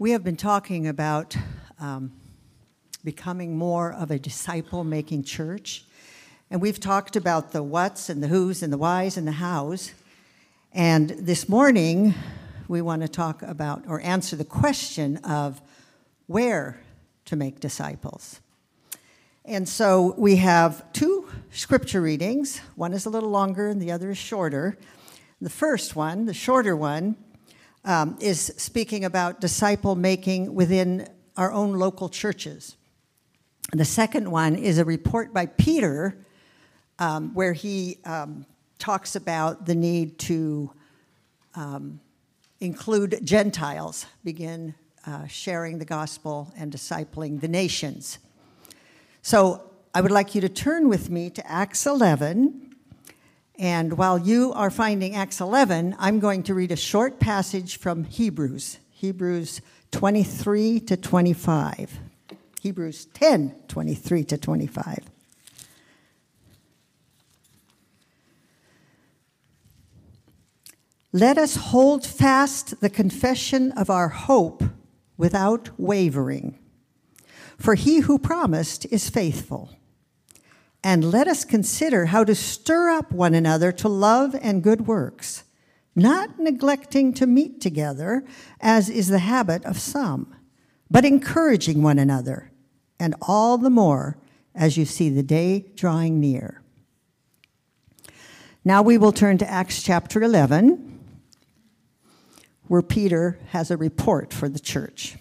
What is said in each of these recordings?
We have been talking about um, becoming more of a disciple making church. And we've talked about the what's and the who's and the why's and the how's. And this morning, we want to talk about or answer the question of where to make disciples. And so we have two scripture readings. One is a little longer and the other is shorter. The first one, the shorter one, um, is speaking about disciple making within our own local churches. The second one is a report by Peter um, where he um, talks about the need to um, include Gentiles, begin uh, sharing the gospel and discipling the nations. So I would like you to turn with me to Acts 11 and while you are finding Acts 11, I'm going to read a short passage from Hebrews, Hebrews 23 to 25. Hebrews 10, 23 to 25. Let us hold fast the confession of our hope without wavering. For he who promised is faithful. And let us consider how to stir up one another to love and good works, not neglecting to meet together, as is the habit of some, but encouraging one another, and all the more as you see the day drawing near. Now we will turn to Acts chapter 11, where Peter has a report for the church.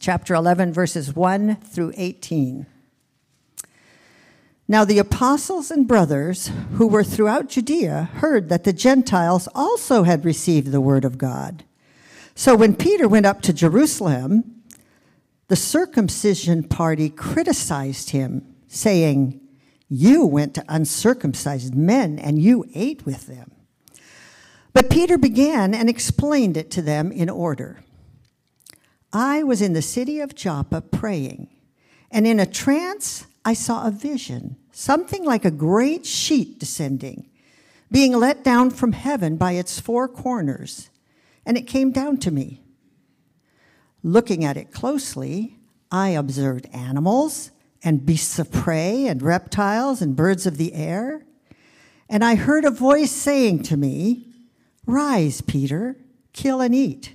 Chapter 11, verses 1 through 18. Now the apostles and brothers who were throughout Judea heard that the Gentiles also had received the word of God. So when Peter went up to Jerusalem, the circumcision party criticized him, saying, You went to uncircumcised men and you ate with them. But Peter began and explained it to them in order. I was in the city of Joppa praying, and in a trance, I saw a vision, something like a great sheet descending, being let down from heaven by its four corners, and it came down to me. Looking at it closely, I observed animals and beasts of prey and reptiles and birds of the air. And I heard a voice saying to me, Rise, Peter, kill and eat.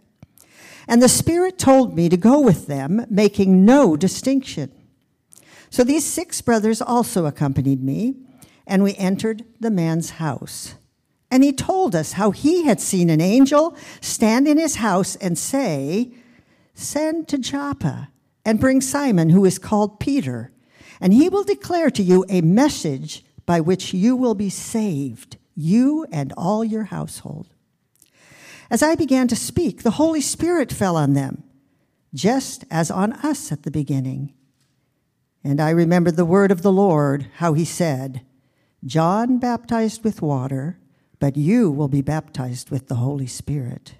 And the Spirit told me to go with them, making no distinction. So these six brothers also accompanied me, and we entered the man's house. And he told us how he had seen an angel stand in his house and say, Send to Joppa and bring Simon, who is called Peter, and he will declare to you a message by which you will be saved, you and all your household. As I began to speak, the Holy Spirit fell on them, just as on us at the beginning. And I remembered the word of the Lord, how he said, John baptized with water, but you will be baptized with the Holy Spirit.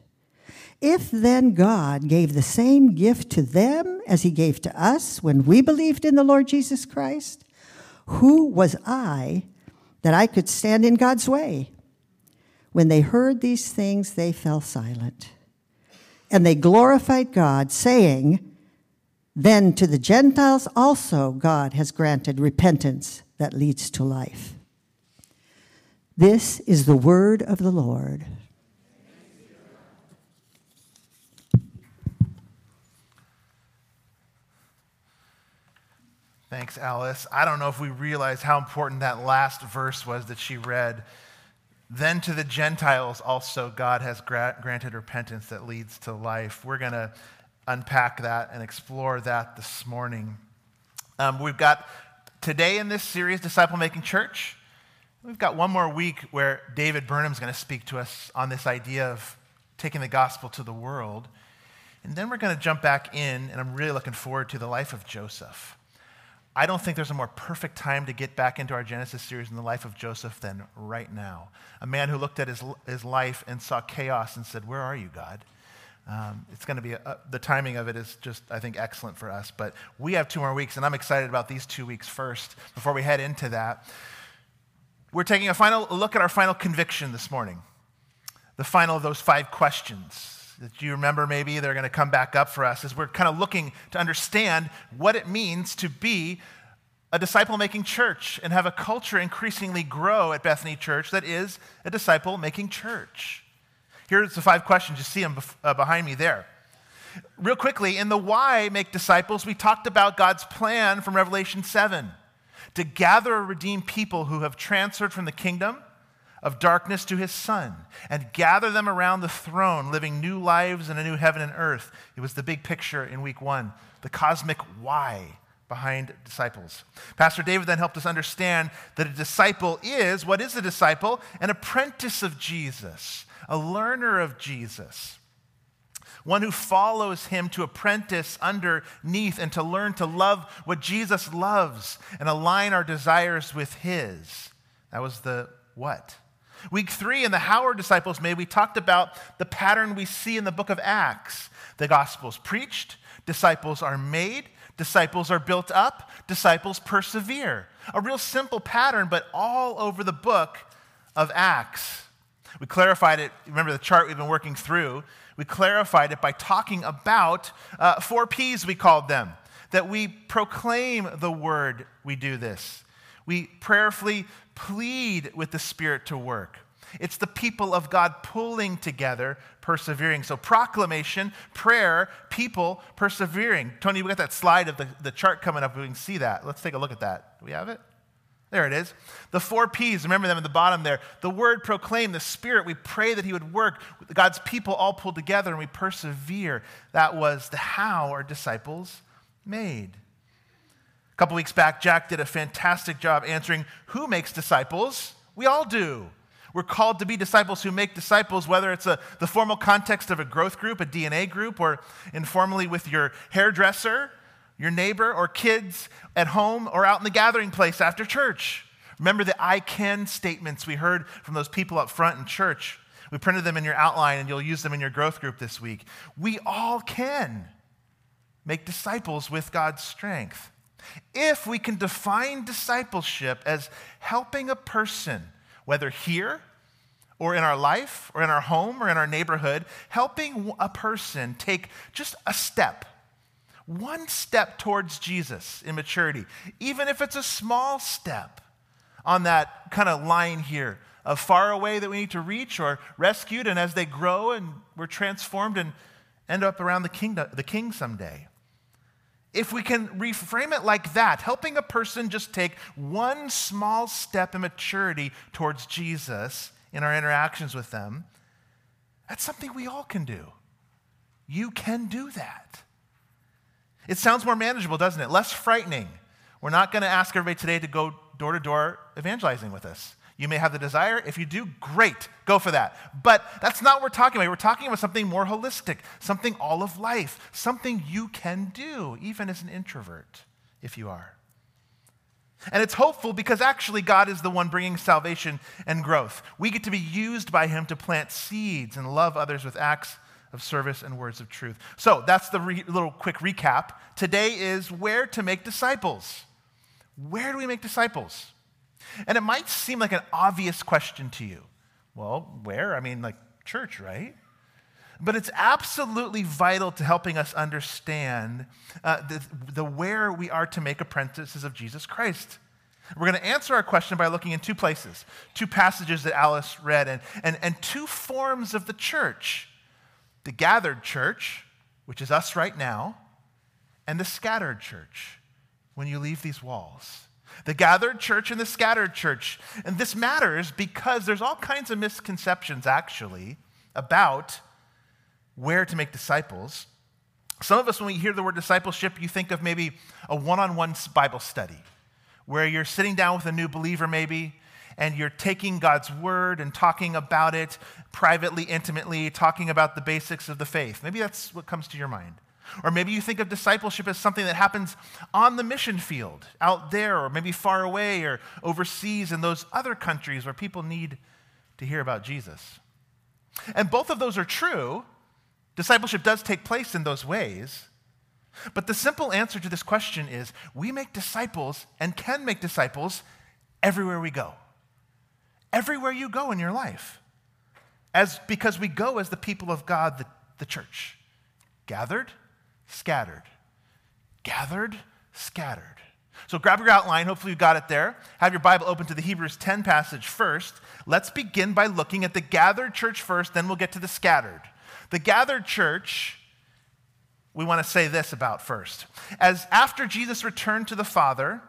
If then God gave the same gift to them as he gave to us when we believed in the Lord Jesus Christ, who was I that I could stand in God's way? When they heard these things, they fell silent. And they glorified God, saying, Then to the Gentiles also God has granted repentance that leads to life. This is the word of the Lord. Thanks, Alice. I don't know if we realize how important that last verse was that she read then to the Gentiles also God has gra- granted repentance that leads to life. We're going to unpack that and explore that this morning. Um, we've got today in this series, Disciple Making Church, we've got one more week where David Burnham's going to speak to us on this idea of taking the gospel to the world. And then we're going to jump back in, and I'm really looking forward to the life of Joseph. I don't think there's a more perfect time to get back into our Genesis series in the life of Joseph than right now. A man who looked at his, his life and saw chaos and said, Where are you, God? Um, it's going to be, a, the timing of it is just, I think, excellent for us. But we have two more weeks, and I'm excited about these two weeks first before we head into that. We're taking a final look at our final conviction this morning, the final of those five questions that you remember maybe they're going to come back up for us as we're kind of looking to understand what it means to be a disciple making church and have a culture increasingly grow at Bethany Church that is a disciple making church. Here's the five questions. You see them uh, behind me there. Real quickly, in the why make disciples, we talked about God's plan from Revelation 7 to gather or redeem people who have transferred from the kingdom of darkness to his son and gather them around the throne, living new lives in a new heaven and earth. It was the big picture in week one, the cosmic why behind disciples. Pastor David then helped us understand that a disciple is what is a disciple? An apprentice of Jesus, a learner of Jesus. One who follows him to apprentice underneath and to learn to love what Jesus loves and align our desires with his. That was the what? Week three in the Howard disciples made, we talked about the pattern we see in the book of Acts. The gospel's preached, disciples are made, disciples are built up, disciples persevere. A real simple pattern, but all over the book of Acts. We clarified it, remember the chart we've been working through? We clarified it by talking about uh, four P's, we called them. That we proclaim the word, we do this. We prayerfully plead with the Spirit to work. It's the people of God pulling together, persevering. So, proclamation, prayer, people persevering. Tony, we got that slide of the, the chart coming up. We can see that. Let's take a look at that. Do we have it? There it is. The four P's, remember them at the bottom there. The word proclaim, the Spirit, we pray that He would work. God's people all pulled together and we persevere. That was the how our disciples made couple weeks back, Jack did a fantastic job answering who makes disciples? We all do. We're called to be disciples who make disciples, whether it's a, the formal context of a growth group, a DNA group, or informally with your hairdresser, your neighbor, or kids at home or out in the gathering place after church. Remember the I can statements we heard from those people up front in church. We printed them in your outline and you'll use them in your growth group this week. We all can make disciples with God's strength. If we can define discipleship as helping a person, whether here or in our life or in our home or in our neighborhood, helping a person take just a step, one step towards Jesus in maturity, even if it's a small step on that kind of line here of far away that we need to reach or rescued, and as they grow and we're transformed and end up around the king, the king someday. If we can reframe it like that, helping a person just take one small step in maturity towards Jesus in our interactions with them, that's something we all can do. You can do that. It sounds more manageable, doesn't it? Less frightening. We're not going to ask everybody today to go door to door evangelizing with us. You may have the desire. If you do, great, go for that. But that's not what we're talking about. We're talking about something more holistic, something all of life, something you can do, even as an introvert, if you are. And it's hopeful because actually God is the one bringing salvation and growth. We get to be used by Him to plant seeds and love others with acts of service and words of truth. So that's the re- little quick recap. Today is where to make disciples. Where do we make disciples? And it might seem like an obvious question to you. Well, where? I mean, like church, right? But it's absolutely vital to helping us understand uh, the, the where we are to make apprentices of Jesus Christ. We're going to answer our question by looking in two places, two passages that Alice read, and, and, and two forms of the church the gathered church, which is us right now, and the scattered church when you leave these walls the gathered church and the scattered church. And this matters because there's all kinds of misconceptions, actually, about where to make disciples. Some of us, when we hear the word discipleship, you think of maybe a one on one Bible study where you're sitting down with a new believer, maybe, and you're taking God's word and talking about it privately, intimately, talking about the basics of the faith. Maybe that's what comes to your mind. Or maybe you think of discipleship as something that happens on the mission field, out there, or maybe far away, or overseas in those other countries where people need to hear about Jesus. And both of those are true. Discipleship does take place in those ways. But the simple answer to this question is we make disciples and can make disciples everywhere we go. Everywhere you go in your life. As because we go as the people of God, the, the church. Gathered, scattered. Gathered, scattered. So grab your outline. Hopefully, you got it there. Have your Bible open to the Hebrews 10 passage first. Let's begin by looking at the gathered church first, then we'll get to the scattered. The gathered church, we want to say this about first. As after Jesus returned to the Father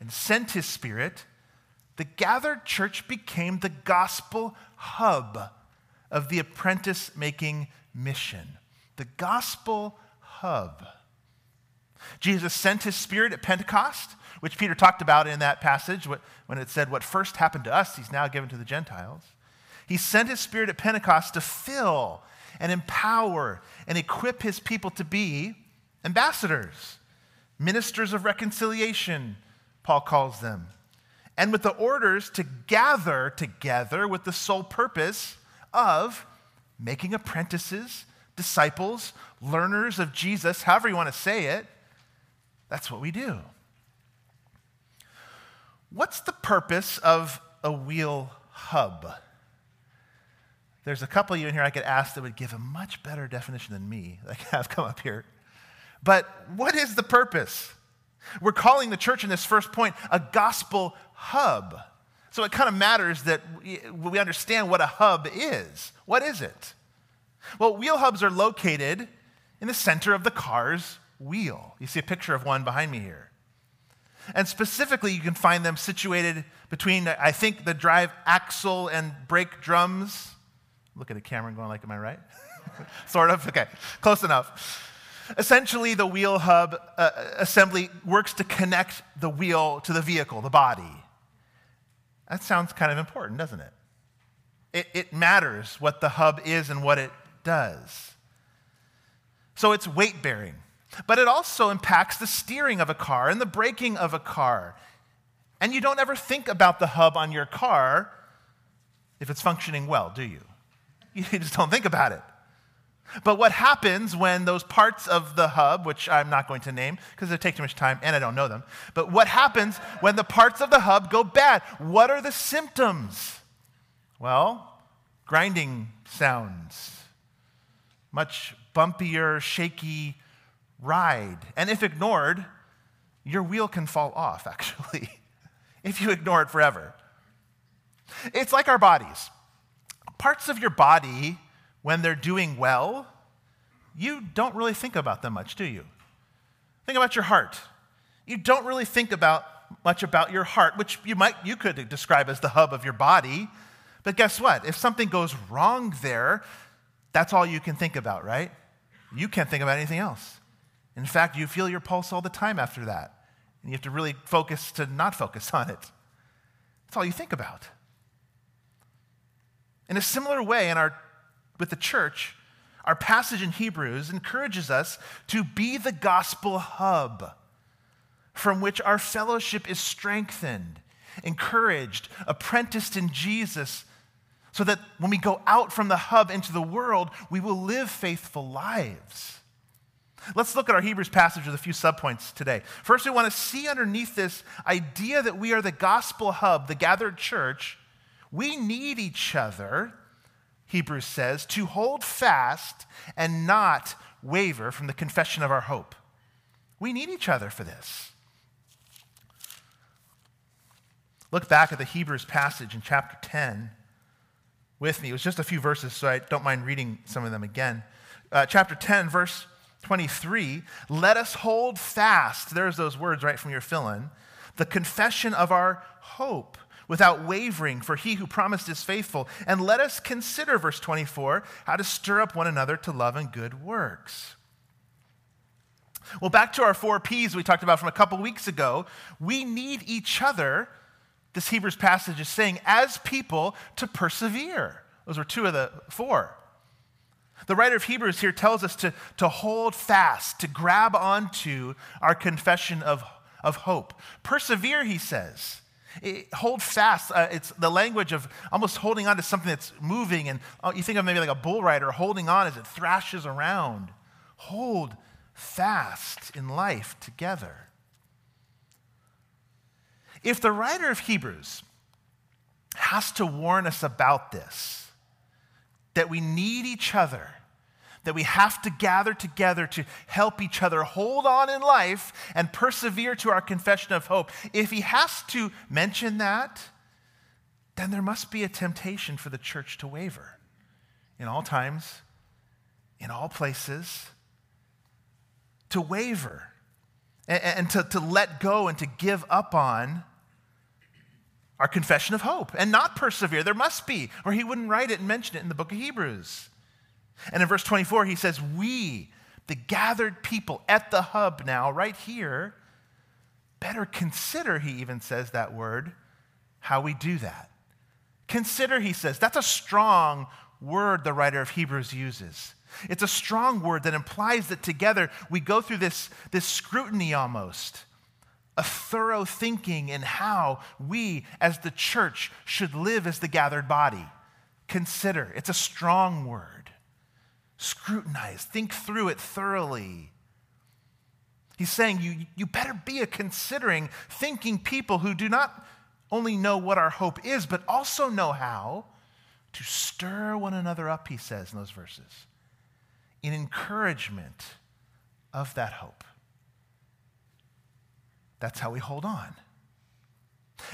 and sent his Spirit, the gathered church became the gospel hub of the apprentice making mission. The gospel hub. Jesus sent his spirit at Pentecost, which Peter talked about in that passage when it said, What first happened to us, he's now given to the Gentiles. He sent his spirit at Pentecost to fill and empower and equip his people to be ambassadors, ministers of reconciliation, Paul calls them, and with the orders to gather together with the sole purpose of making apprentices disciples, learners of Jesus, however you want to say it, that's what we do. What's the purpose of a wheel hub? There's a couple of you in here I could ask that would give a much better definition than me, like have come up here. But what is the purpose? We're calling the church in this first point a gospel hub. So it kind of matters that we understand what a hub is. What is it? Well, wheel hubs are located in the center of the car's wheel. You see a picture of one behind me here. And specifically, you can find them situated between, I think, the drive axle and brake drums. Look at the camera going like, am I right? sort of? Okay, close enough. Essentially, the wheel hub uh, assembly works to connect the wheel to the vehicle, the body. That sounds kind of important, doesn't it? It, it matters what the hub is and what it does. So it's weight bearing, but it also impacts the steering of a car and the braking of a car. And you don't ever think about the hub on your car if it's functioning well, do you? You just don't think about it. But what happens when those parts of the hub, which I'm not going to name because it takes too much time and I don't know them, but what happens when the parts of the hub go bad? What are the symptoms? Well, grinding sounds, much bumpier, shaky ride. And if ignored, your wheel can fall off, actually, if you ignore it forever. It's like our bodies. Parts of your body, when they're doing well, you don't really think about them much, do you? Think about your heart. You don't really think about much about your heart, which you might you could describe as the hub of your body. But guess what? If something goes wrong there, that's all you can think about, right? You can't think about anything else. In fact, you feel your pulse all the time after that. And you have to really focus to not focus on it. That's all you think about. In a similar way, in our, with the church, our passage in Hebrews encourages us to be the gospel hub from which our fellowship is strengthened, encouraged, apprenticed in Jesus so that when we go out from the hub into the world, we will live faithful lives. Let's look at our Hebrews passage with a few subpoints today. First, we want to see underneath this idea that we are the gospel hub, the gathered church. We need each other, Hebrews says, to hold fast and not waver from the confession of our hope. We need each other for this. Look back at the Hebrews passage in chapter 10 with me. It was just a few verses, so I don't mind reading some of them again. Uh, chapter 10, verse 23 let us hold fast, there's those words right from your fill in, the confession of our hope without wavering, for he who promised is faithful. And let us consider, verse 24, how to stir up one another to love and good works. Well, back to our four P's we talked about from a couple weeks ago. We need each other this Hebrews passage is saying, as people, to persevere. Those are two of the four. The writer of Hebrews here tells us to, to hold fast, to grab onto our confession of, of hope. Persevere, he says. It, hold fast. Uh, it's the language of almost holding on to something that's moving. And uh, you think of maybe like a bull rider holding on as it thrashes around. Hold fast in life together. If the writer of Hebrews has to warn us about this, that we need each other, that we have to gather together to help each other hold on in life and persevere to our confession of hope, if he has to mention that, then there must be a temptation for the church to waver in all times, in all places, to waver and, and to, to let go and to give up on our confession of hope and not persevere. There must be, or he wouldn't write it and mention it in the book of Hebrews. And in verse 24, he says, We, the gathered people at the hub now, right here, better consider, he even says that word, how we do that. Consider, he says. That's a strong word the writer of Hebrews uses. It's a strong word that implies that together we go through this, this scrutiny almost a thorough thinking in how we as the church should live as the gathered body. Consider, it's a strong word. Scrutinize, think through it thoroughly. He's saying you, you better be a considering, thinking people who do not only know what our hope is, but also know how to stir one another up, he says in those verses, in encouragement of that hope. That's how we hold on.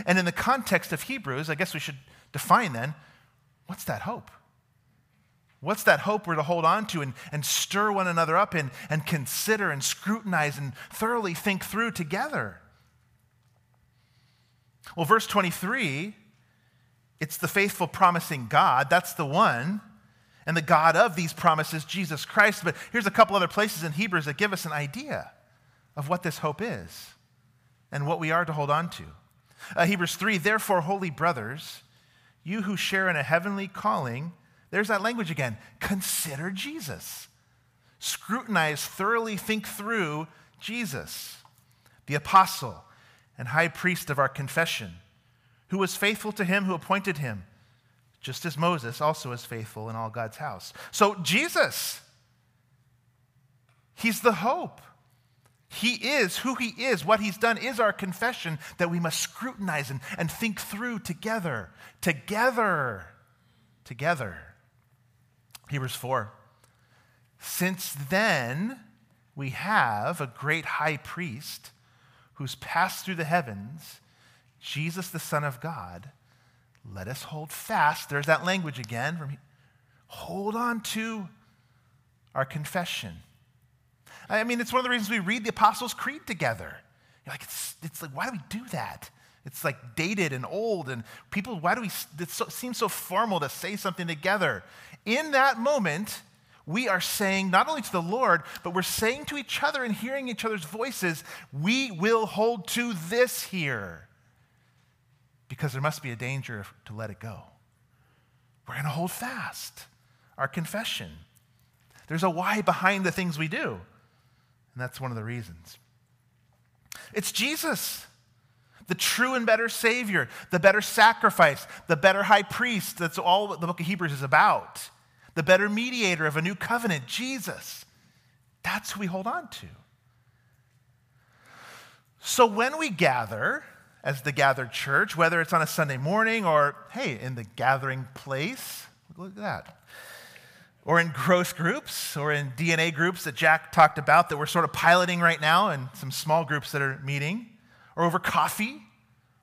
And in the context of Hebrews, I guess we should define then what's that hope? What's that hope we're to hold on to and, and stir one another up in and consider and scrutinize and thoroughly think through together? Well, verse 23, it's the faithful promising God. That's the one. And the God of these promises, Jesus Christ. But here's a couple other places in Hebrews that give us an idea of what this hope is and what we are to hold on to. Uh, Hebrews 3 Therefore, holy brothers, you who share in a heavenly calling, there's that language again. Consider Jesus. Scrutinize, thoroughly think through Jesus, the apostle and high priest of our confession, who was faithful to him who appointed him, just as Moses also is faithful in all God's house. So, Jesus, he's the hope. He is who He is. What He's done is our confession that we must scrutinize and, and think through together. Together. Together. Hebrews 4. Since then, we have a great high priest who's passed through the heavens, Jesus, the Son of God. Let us hold fast. There's that language again. Hold on to our confession. I mean, it's one of the reasons we read the Apostles' Creed together. You're like, it's, it's like, why do we do that? It's like dated and old, and people, why do we, it so, seems so formal to say something together. In that moment, we are saying, not only to the Lord, but we're saying to each other and hearing each other's voices, we will hold to this here. Because there must be a danger to let it go. We're going to hold fast our confession. There's a why behind the things we do. And that's one of the reasons. It's Jesus, the true and better Savior, the better sacrifice, the better high priest. That's all the book of Hebrews is about. The better mediator of a new covenant, Jesus. That's who we hold on to. So when we gather as the gathered church, whether it's on a Sunday morning or, hey, in the gathering place, look at that or in growth groups or in DNA groups that Jack talked about that we're sort of piloting right now and some small groups that are meeting, or over coffee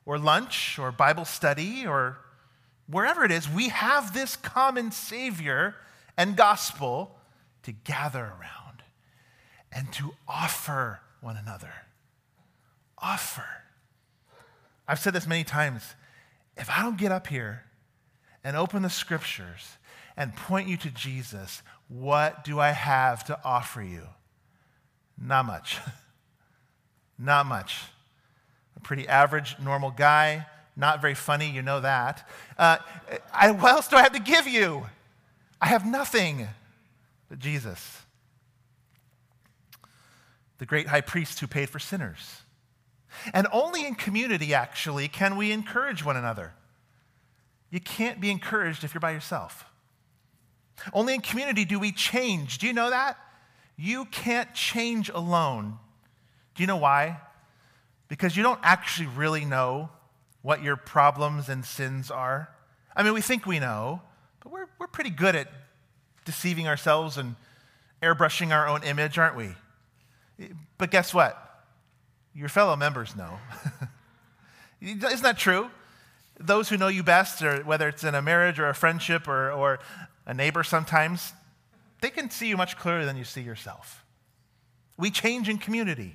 or lunch or Bible study or wherever it is, we have this common Savior and gospel to gather around and to offer one another. Offer. I've said this many times. If I don't get up here and open the scriptures and point you to Jesus, what do I have to offer you? Not much. Not much. A pretty average, normal guy, not very funny, you know that. Uh, I, what else do I have to give you? I have nothing but Jesus, the great high priest who paid for sinners. And only in community, actually, can we encourage one another. You can't be encouraged if you're by yourself. Only in community do we change. Do you know that? You can't change alone. Do you know why? Because you don't actually really know what your problems and sins are. I mean, we think we know, but we're, we're pretty good at deceiving ourselves and airbrushing our own image, aren't we? But guess what? Your fellow members know. Isn't that true? Those who know you best, or whether it's in a marriage or a friendship or, or a neighbor sometimes, they can see you much clearer than you see yourself. We change in community.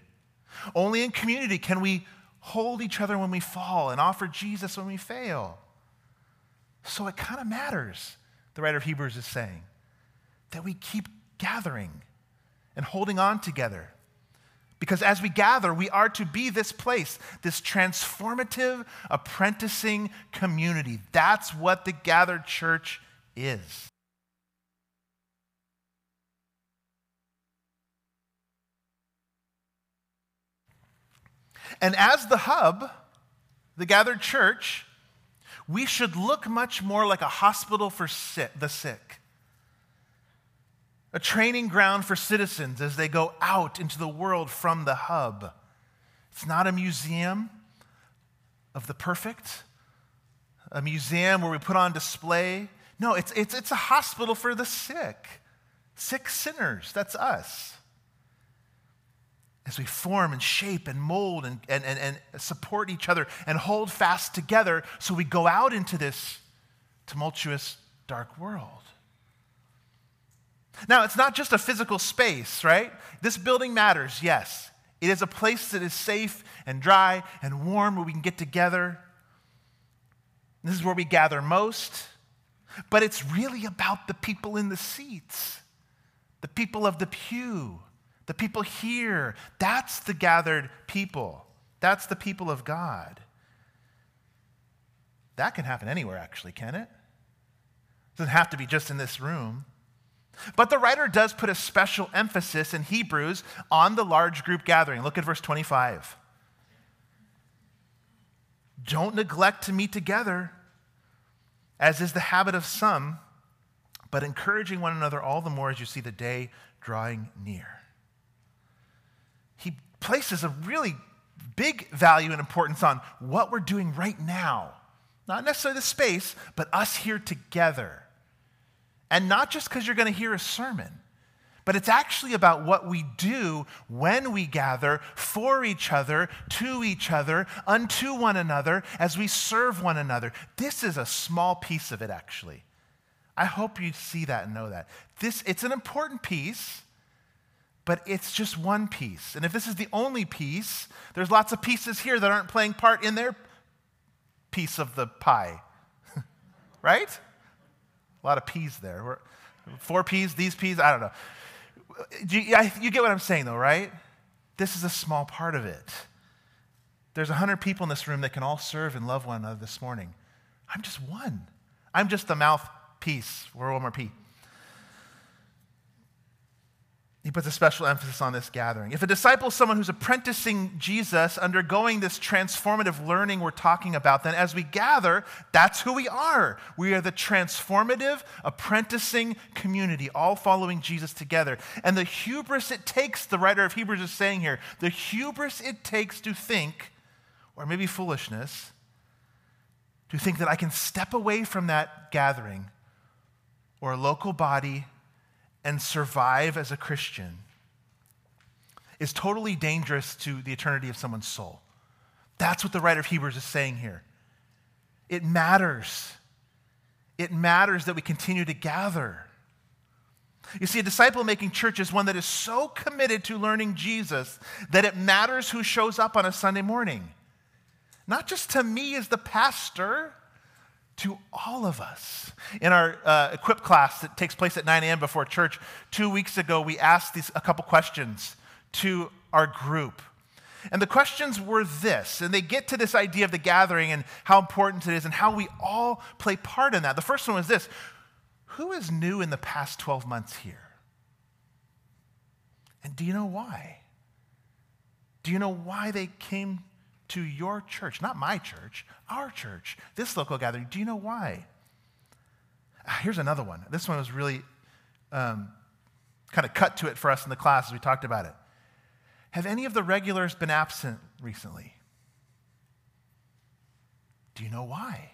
Only in community can we hold each other when we fall and offer Jesus when we fail. So it kind of matters, the writer of Hebrews is saying, that we keep gathering and holding on together. Because as we gather, we are to be this place, this transformative, apprenticing community. That's what the gathered church is. And as the hub, the gathered church, we should look much more like a hospital for the sick, a training ground for citizens as they go out into the world from the hub. It's not a museum of the perfect, a museum where we put on display. No, it's, it's, it's a hospital for the sick, sick sinners. That's us as we form and shape and mold and, and, and, and, support each other and hold fast together so we go out into this tumultuous, dark world. Now, it's not just a physical space, right? This building matters, yes. It is a place that is safe and dry and warm where we can get together. This is where we gather most. But it's really about the people in the seats, the people of the pew the people here, that's the gathered people. That's the people of God. That can happen anywhere, actually, can it? doesn't have to be just in this room. But the writer does put a special emphasis in Hebrews on the large group gathering. Look at verse 25. Don't neglect to meet together, as is the habit of some, but encouraging one another all the more as you see the day drawing near places a really big value and importance on what we're doing right now. Not necessarily the space, but us here together. And not just because you're going to hear a sermon, but it's actually about what we do when we gather for each other, to each other, unto one another, as we serve one another. This is a small piece of it, actually. I hope you see that and know that. This, it's an important piece, but it's just one piece. And if this is the only piece, there's lots of pieces here that aren't playing part in their piece of the pie. right? A lot of peas there. Four peas, these peas, I don't know. You, get what I'm saying, though, right? This is a small part of it. There's 100 people in this room that can all serve and love one another this morning. I'm just one. I'm just the mouthpiece. We're one more P he puts a special emphasis on this gathering. If a disciple is someone who's apprenticing Jesus, undergoing this transformative learning we're talking about, then as we gather, that's who we are. We are the transformative, apprenticing community, all following Jesus together. And the hubris it takes, the writer of Hebrews is saying here, the hubris it takes to think, or maybe foolishness, to think that I can step away from that gathering or a local body and survive as a Christian is totally dangerous to the eternity of someone's soul. That's what the writer of Hebrews is saying here. It matters. It matters that we continue to gather. You see, a disciple making church is one that is so committed to learning Jesus that it matters who shows up on a Sunday morning. Not just to me as the pastor, to all of us. In our uh, equip class that takes place at 9 a.m. before church, two weeks ago, we asked these, a couple questions to our group. And the questions were this, and they get to this idea of the gathering and how important it is and how we all play part in that. The first one was this Who is new in the past 12 months here? And do you know why? Do you know why they came to your church? Not my church, our church, this local gathering. Do you know why? Ah, here's another one. This one was really um, kind of cut to it for us in the class as we talked about it. Have any of the regulars been absent recently? Do you know why?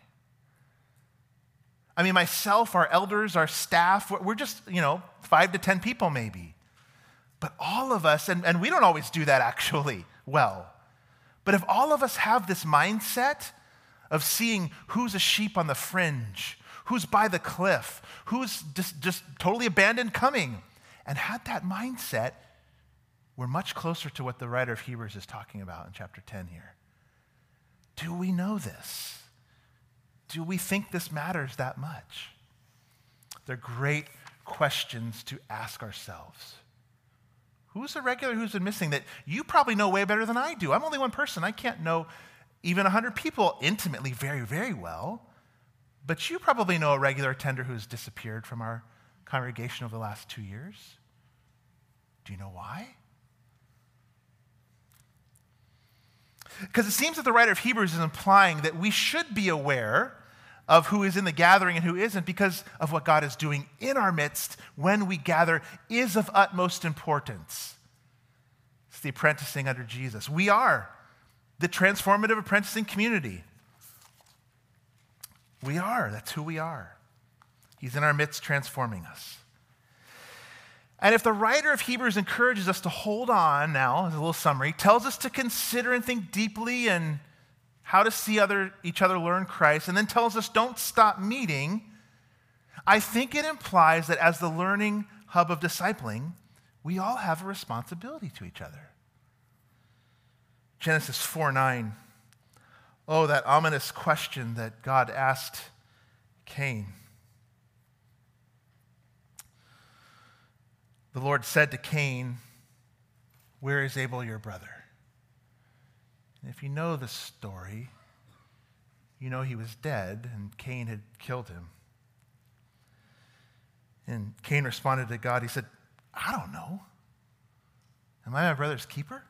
I mean, myself, our elders, our staff, we're just, you know, five to 10 people maybe. But all of us, and, and we don't always do that actually well, but if all of us have this mindset of seeing who's a sheep on the fringe, who's by the cliff, who's just, just totally abandoned coming, and had that mindset, we're much closer to what the writer of Hebrews is talking about in chapter 10 here. Do we know this? Do we think this matters that much? They're great questions to ask ourselves. Who's a regular who's been missing that you probably know way better than I do? I'm only one person. I can't know even 100 people intimately very, very well. But you probably know a regular attender who's disappeared from our congregation over the last two years. Do you know why? Because it seems that the writer of Hebrews is implying that we should be aware of who is in the gathering and who isn't because of what God is doing in our midst when we gather is of utmost importance. It's the apprenticing under Jesus. We are the transformative apprenticing community. We are. That's who we are. He's in our midst transforming us. And if the writer of Hebrews encourages us to hold on now, as a little summary, tells us to consider and think deeply and how to see other, each other learn Christ, and then tells us don't stop meeting, I think it implies that as the learning hub of discipling, we all have a responsibility to each other. Genesis 4 9. Oh, that ominous question that God asked Cain. The Lord said to Cain, Where is Abel, your brother? And if you know the story, you know he was dead and Cain had killed him. And Cain responded to God, he said, I don't know. Am I my brother's keeper?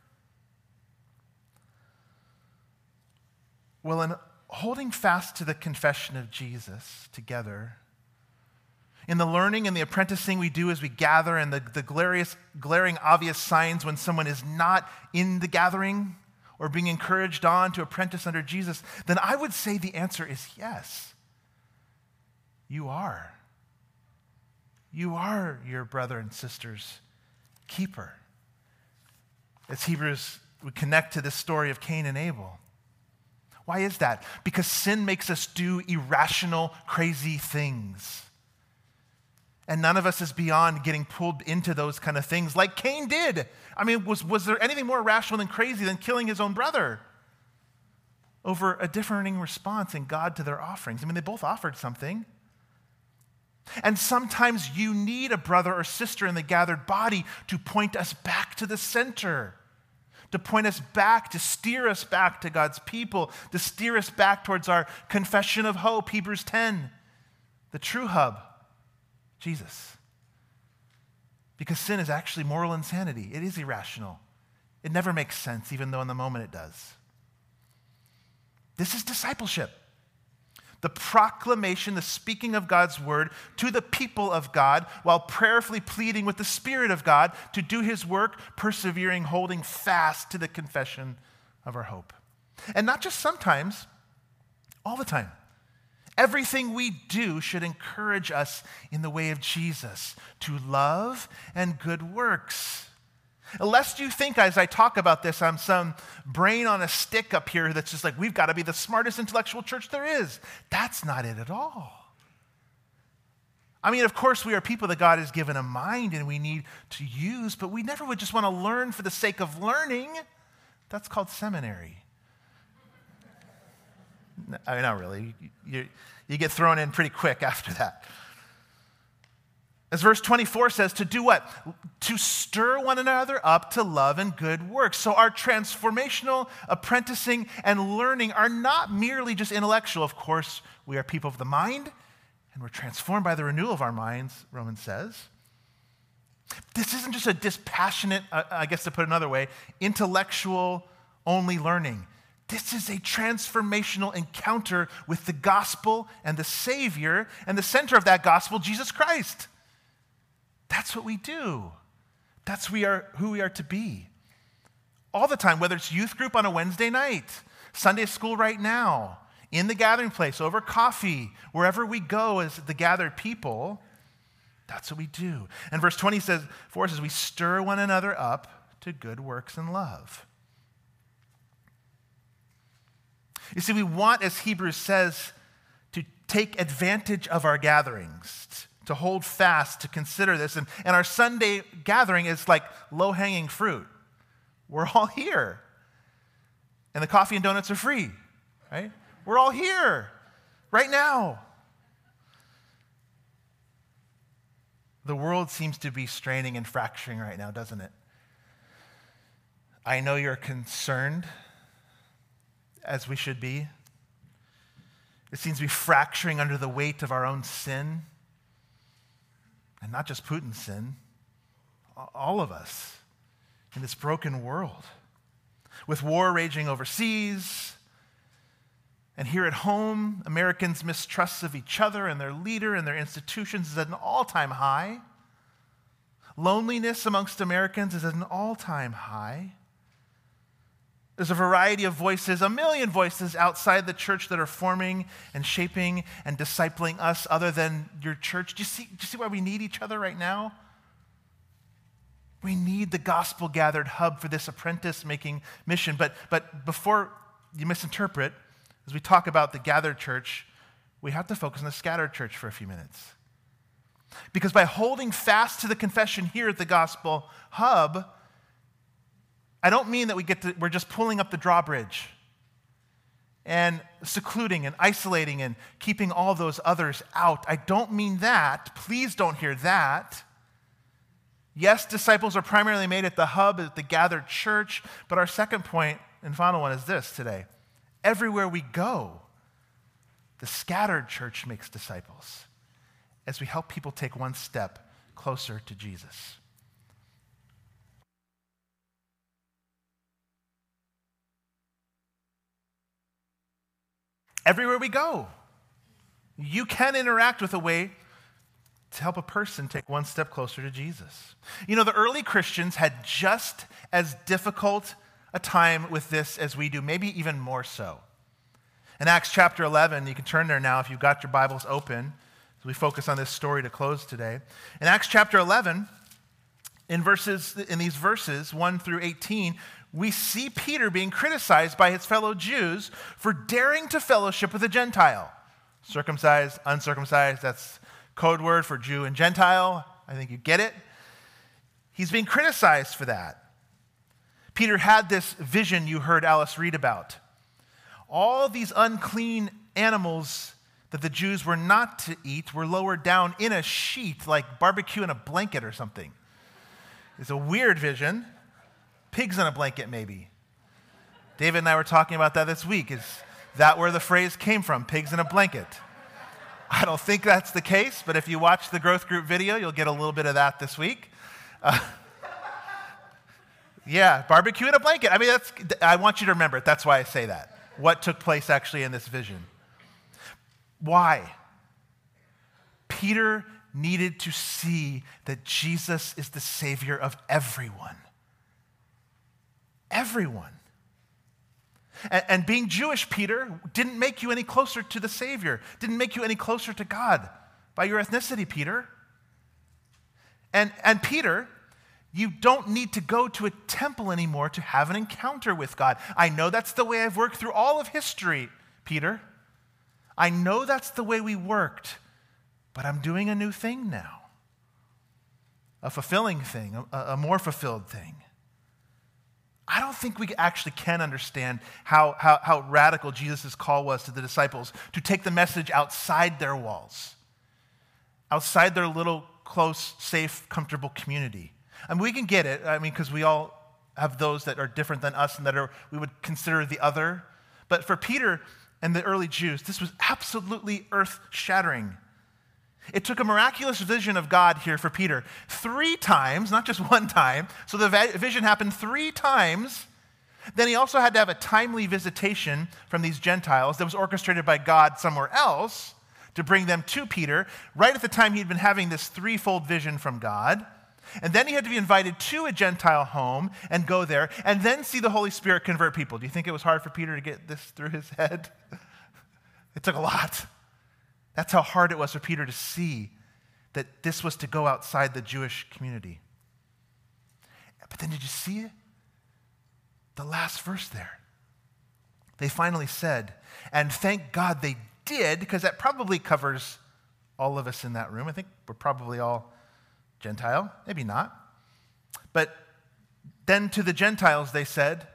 Well, in holding fast to the confession of Jesus together, in the learning and the apprenticing we do as we gather, and the, the glaring obvious signs when someone is not in the gathering or being encouraged on to apprentice under Jesus, then I would say the answer is yes. You are. You are your brother and sister's keeper. As Hebrews would connect to this story of Cain and Abel. Why is that? Because sin makes us do irrational, crazy things. And none of us is beyond getting pulled into those kind of things like Cain did. I mean, was, was there anything more rational than crazy than killing his own brother over a differing response in God to their offerings? I mean, they both offered something. And sometimes you need a brother or sister in the gathered body to point us back to the center, to point us back, to steer us back to God's people, to steer us back towards our confession of hope, Hebrews 10, the true hub Jesus. Because sin is actually moral insanity, it is irrational. It never makes sense, even though in the moment it does. This is discipleship. The proclamation, the speaking of God's word to the people of God while prayerfully pleading with the Spirit of God to do his work, persevering, holding fast to the confession of our hope. And not just sometimes, all the time. Everything we do should encourage us in the way of Jesus to love and good works. Lest you think, as I talk about this, I'm some brain on a stick up here that's just like, we've got to be the smartest intellectual church there is. That's not it at all. I mean, of course, we are people that God has given a mind and we need to use, but we never would just want to learn for the sake of learning. That's called seminary. I mean, not really. You, you get thrown in pretty quick after that. As verse 24 says, to do what? To stir one another up to love and good works. So our transformational apprenticing and learning are not merely just intellectual. Of course, we are people of the mind, and we're transformed by the renewal of our minds, Romans says. This isn't just a dispassionate, uh, I guess to put it another way, intellectual only learning. This is a transformational encounter with the gospel and the Savior, and the center of that gospel, Jesus Christ. That's what we do. That's we are, who we are to be. All the time, whether it's youth group on a Wednesday night, Sunday school right now, in the gathering place, over coffee, wherever we go as the gathered people, that's what we do. And verse 20 says, for us, we stir one another up to good works and love. You see, we want, as Hebrews says, to take advantage of our gatherings, to hold fast, to consider this. And, and our Sunday gathering is like low hanging fruit. We're all here. And the coffee and donuts are free, right? We're all here right now. The world seems to be straining and fracturing right now, doesn't it? I know you're concerned, as we should be. It seems to be fracturing under the weight of our own sin. And not just Putin's sin, all of us in this broken world. With war raging overseas, and here at home, Americans' mistrust of each other and their leader and their institutions is at an all time high. Loneliness amongst Americans is at an all time high. There's a variety of voices, a million voices outside the church that are forming and shaping and discipling us other than your church. Do you see, do you see why we need each other right now? We need the gospel gathered hub for this apprentice making mission. But, but before you misinterpret, as we talk about the gathered church, we have to focus on the scattered church for a few minutes. Because by holding fast to the confession here at the gospel hub, I don't mean that we get to, we're just pulling up the drawbridge and secluding and isolating and keeping all those others out. I don't mean that. Please don't hear that. Yes, disciples are primarily made at the hub, at the gathered church, but our second point and final one is this today. Everywhere we go, the scattered church makes disciples as we help people take one step closer to Jesus. Everywhere we go. You can interact with a way to help a person take one step closer to Jesus. You know, the early Christians had just as difficult a time with this as we do, maybe even more so. In Acts chapter 11, you can turn there now if you've got your Bibles open as we focus on this story to close today. In Acts chapter 11, in verses in these verses 1 through 18, we see Peter being criticized by his fellow Jews for daring to fellowship with a Gentile. Circumcised, uncircumcised, that's code word for Jew and Gentile. I think you get it. He's being criticized for that. Peter had this vision you heard Alice read about. All these unclean animals that the Jews were not to eat were lowered down in a sheet, like barbecue in a blanket or something. It's a weird vision. Pigs in a blanket, maybe. David and I were talking about that this week. Is that where the phrase came from? Pigs in a blanket. I don't think that's the case, but if you watch the growth group video, you'll get a little bit of that this week. Uh, yeah, barbecue in a blanket. I mean, that's, I want you to remember it. That's why I say that. What took place actually in this vision. Why? Peter needed to see that Jesus is the Savior of everyone everyone. And, and being Jewish, Peter, didn't make you any closer to the Savior, didn't make you any closer to God by your ethnicity, Peter. And, and Peter, you don't need to go to a temple anymore to have an encounter with God. I know that's the way I've worked through all of history, Peter. I know that's the way we worked, but I'm doing a new thing now a fulfilling thing, a, a more fulfilled thing. I don't think we actually can understand how, how, how radical Jesus' call was to the disciples to take the message outside their walls, outside their little close, safe, comfortable community. I mean, we can get it, I mean, because we all have those that are different than us and that are, we would consider the other. But for Peter and the early Jews, this was absolutely earth shattering. It took a miraculous vision of God here for Peter three times, not just one time. So the vision happened three times. Then he also had to have a timely visitation from these Gentiles that was orchestrated by God somewhere else to bring them to Peter, right at the time he'd been having this threefold vision from God. And then he had to be invited to a Gentile home and go there and then see the Holy Spirit convert people. Do you think it was hard for Peter to get this through his head? It took a lot. That's how hard it was for Peter to see that this was to go outside the Jewish community. But then did you see it? The last verse there. They finally said, and thank God they did, because that probably covers all of us in that room. I think we're probably all Gentile, maybe not. But then to the Gentiles they said,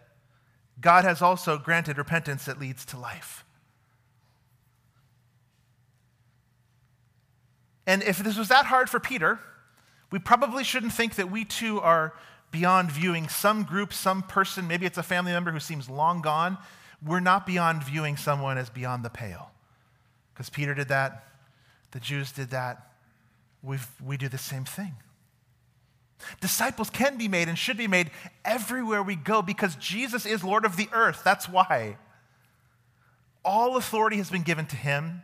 God has also granted repentance that leads to life. And if this was that hard for Peter, we probably shouldn't think that we too are beyond viewing some group, some person, maybe it's a family member who seems long gone. We're not beyond viewing someone as beyond the pale. Because Peter did that, the Jews did that, We've, we do the same thing. Disciples can be made and should be made everywhere we go because Jesus is Lord of the earth. That's why. All authority has been given to him,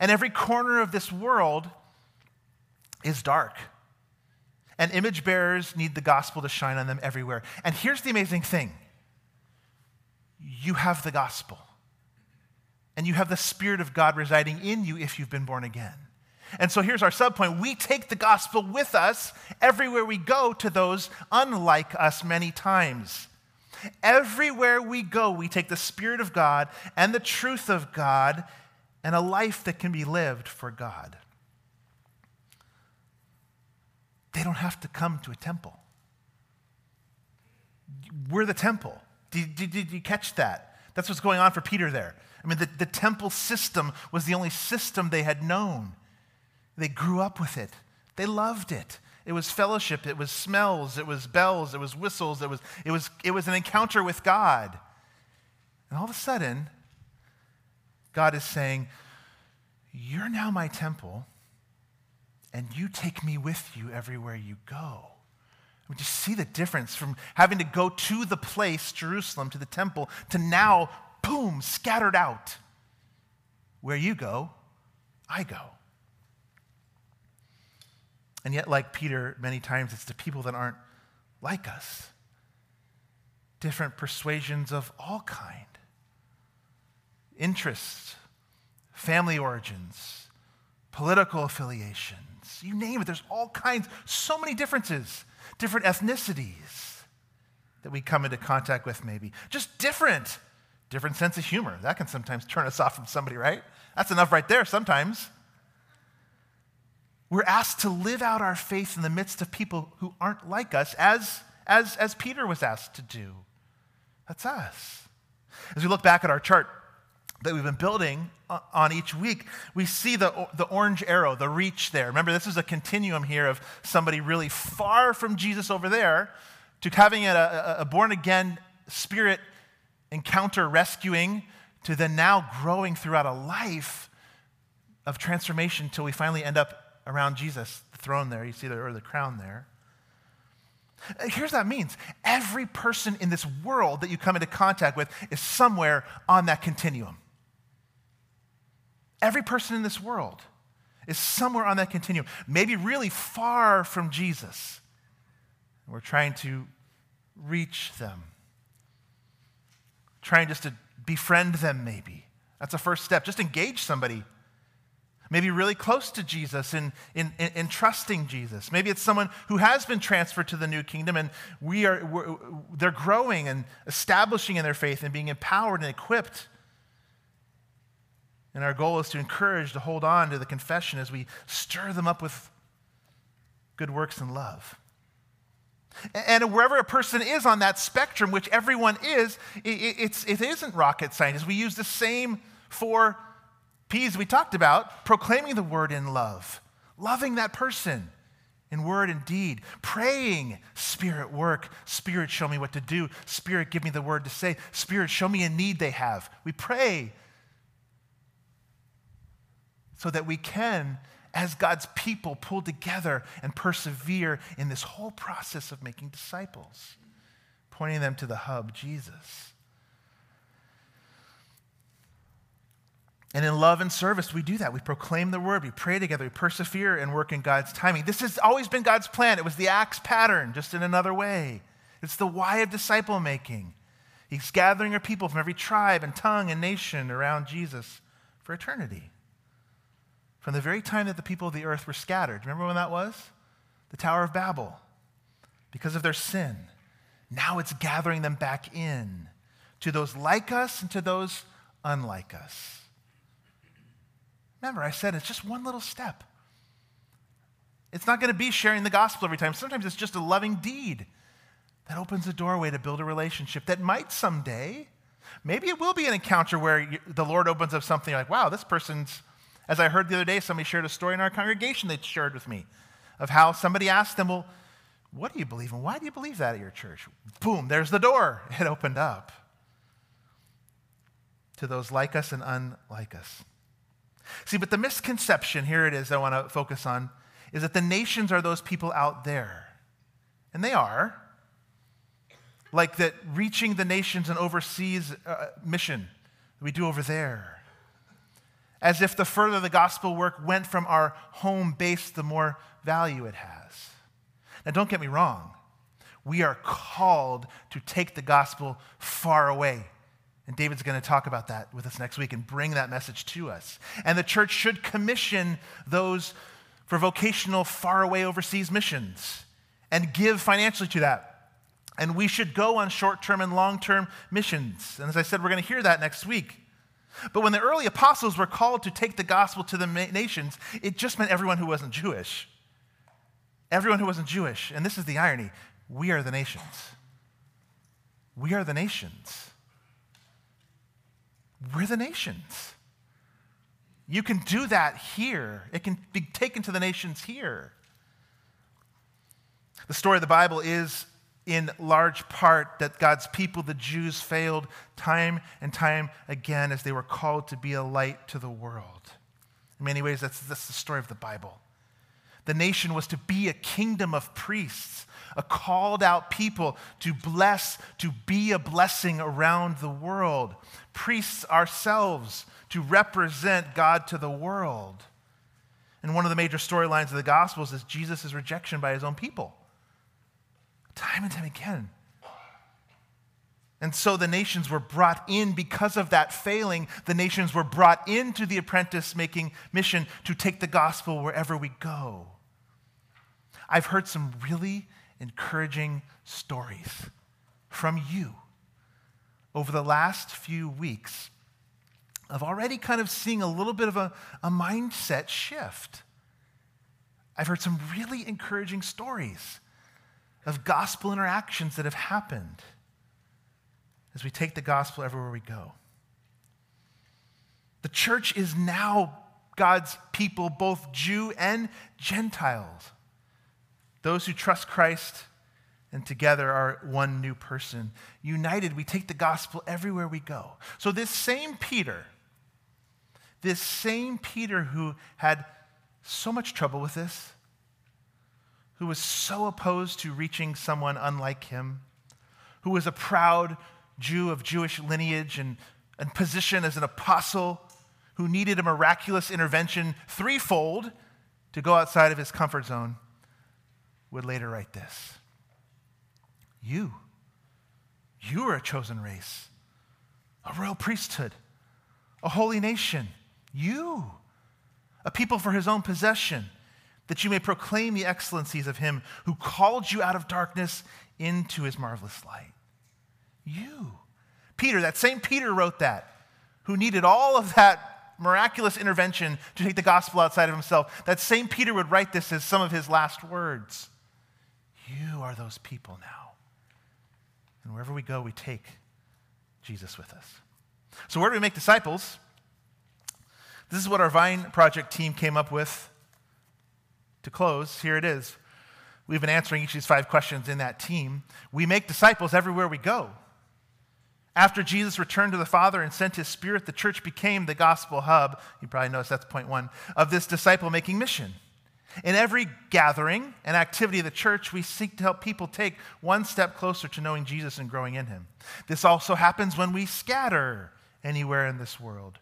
and every corner of this world is dark. And image bearers need the gospel to shine on them everywhere. And here's the amazing thing you have the gospel, and you have the Spirit of God residing in you if you've been born again. And so here's our subpoint. We take the gospel with us everywhere we go to those unlike us many times. Everywhere we go, we take the Spirit of God and the truth of God and a life that can be lived for God. They don't have to come to a temple. We're the temple. Did, did, did you catch that? That's what's going on for Peter there. I mean, the, the temple system was the only system they had known. They grew up with it, they loved it. It was fellowship, it was smells, it was bells, it was whistles, it was, it was, it was an encounter with God. And all of a sudden, God is saying, You're now my temple, and you take me with you everywhere you go. Mean, you see the difference from having to go to the place, Jerusalem, to the temple, to now, boom, scattered out. Where you go, I go. And yet, like Peter, many times it's the people that aren't like us. Different persuasions of all kind. Interests, family origins, political affiliations, you name it. There's all kinds, so many differences, different ethnicities that we come into contact with, maybe. Just different, different sense of humor. That can sometimes turn us off from somebody, right? That's enough right there sometimes. We're asked to live out our faith in the midst of people who aren't like us, as, as, as Peter was asked to do. That's us. As we look back at our chart that we've been building on each week, we see the, the orange arrow, the reach there. Remember, this is a continuum here of somebody really far from Jesus over there to having a, a, born again spirit encounter, rescuing, to then now growing throughout a life of transformation until we finally end up around Jesus, the throne there. You see the, or the crown there. Uh, here's what that means every person in this world that you come into contact with is somewhere on that continuum. Every person in this world is somewhere on that continuum, maybe really far from Jesus. We're trying to reach them, trying just to befriend them, maybe. That's a first step. Just engage somebody maybe really close to Jesus in, in, in, in, trusting Jesus. Maybe it's someone who has been transferred to the new kingdom and we are, they're growing and establishing in their faith and being empowered and equipped. And our goal is to encourage, to hold on to the confession as we stir them up with good works and love. And wherever a person is on that spectrum, which everyone is, it's, it isn't rocket science. We use the same four P's we talked about, proclaiming the word in love, loving that person, in word and deed, praying, Spirit, work. Spirit, show me what to do. Spirit, give me the word to say. Spirit, show me a need they have. We pray so that we can, as God's people, pull together and persevere in this whole process of making disciples, pointing them to the hub, Jesus. And in love and service, we do that. We proclaim the word, we pray together, we persevere and work in God's timing. This has always been God's plan. It was the Acts pattern, just in another way. It's the why of disciple making. He's gathering a people from every tribe and tongue and nation around Jesus for eternity. From the very time that the people of the earth were scattered. Remember when that was? The Tower of Babel. Because of their sin. Now it's gathering them back in to those like us and to those unlike us. Remember, I said it's just one little step. It's not going to be sharing the gospel every time. Sometimes it's just a loving deed that opens a doorway to build a relationship that might someday, maybe it will be an encounter where you, the Lord opens up something like, wow, this person's, as I heard the other day, somebody shared a story in our congregation they shared with me of how somebody asked them, well, what do you believe in? Why do you believe that at your church? Boom, there's the door. It opened up to those like us and unlike us. See, but the misconception, here it is, I want to focus on, is that the nations are those people out there. And they are. Like that reaching the nations and overseas uh, mission we do over there. As if the further the gospel work went from our home base, the more value it has. Now, don't get me wrong. We are called to take the gospel far away and David's going to talk about that with us next week and bring that message to us. And the church should commission those for vocational, faraway overseas missions and give financially to that. And we should go on short term and long term missions. And as I said, we're going to hear that next week. But when the early apostles were called to take the gospel to the nations, it just meant everyone who wasn't Jewish. Everyone who wasn't Jewish. And this is the irony we are the nations. We are the nations. We're the nations. You can do that here. It can be taken to the nations here. The story of the Bible is in large part that God's people, the Jews, failed time and time again as they were called to be a light to the world. In many ways, that's, that's the story of the Bible. The nation was to be a kingdom of priests, a called out people to bless, to be a blessing around the world. Priests ourselves to represent God to the world. And one of the major storylines of the Gospels is Jesus' rejection by his own people. Time and time again. And so the nations were brought in because of that failing. The nations were brought into the apprentice making mission to take the gospel wherever we go. I've heard some really encouraging stories from you over the last few weeks of already kind of seeing a little bit of a, a mindset shift. I've heard some really encouraging stories of gospel interactions that have happened as we take the gospel everywhere we go. The church is now God's people, both Jew and Gentiles. Those who trust Christ and together are one new person. United, we take the gospel everywhere we go. So, this same Peter, this same Peter who had so much trouble with this, who was so opposed to reaching someone unlike him, who was a proud Jew of Jewish lineage and, and position as an apostle, who needed a miraculous intervention threefold to go outside of his comfort zone would later write this You, you are a chosen race, a royal priesthood, a holy nation. You, a people for his own possession, that you may proclaim the excellencies of him who called you out of darkness into his marvelous light. You. Peter, that same Peter wrote that, who needed all of that miraculous intervention to take the gospel outside of himself. That same Peter would write this as some of his last words. You are those people now. And wherever we go, we take Jesus with us. So, where do we make disciples? This is what our Vine Project team came up with to close. Here it is. we've been answering each of these five questions in that team. We make disciples everywhere we go. After Jesus returned to the Father and sent his Spirit, the church became the gospel hub. You probably noticed that's point one of this disciple making mission. In every gathering and activity of the church, we seek to help people take one step closer to knowing Jesus and growing in him. This also happens when we scatter anywhere in this world.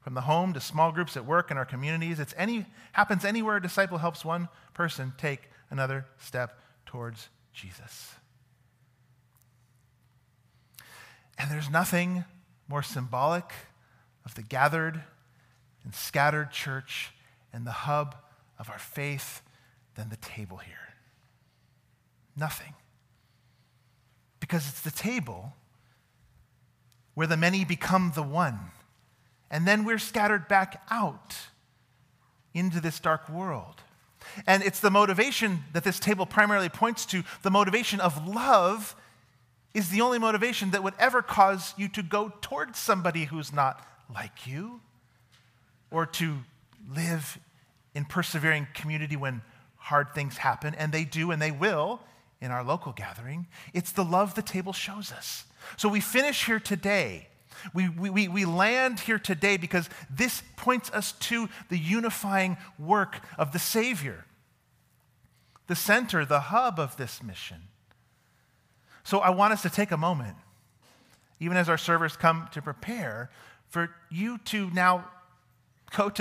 From the home to small groups at work in our communities, it any, happens anywhere a disciple helps one person take another step towards Jesus. And there's nothing more symbolic of the gathered and scattered church and the hub of our faith than the table here. Nothing. Because it's the table where the many become the one. And then we're scattered back out into this dark world. And it's the motivation that this table primarily points to the motivation of love is the only motivation that would ever cause you to go towards somebody who's not like you or to live in persevering community when hard things happen, and they do and they will in our local gathering. It's the love the table shows us. So we finish here today. We, we, we land here today because this points us to the unifying work of the Savior, the center, the hub of this mission. So I want us to take a moment, even as our servers come to prepare, for you to now go to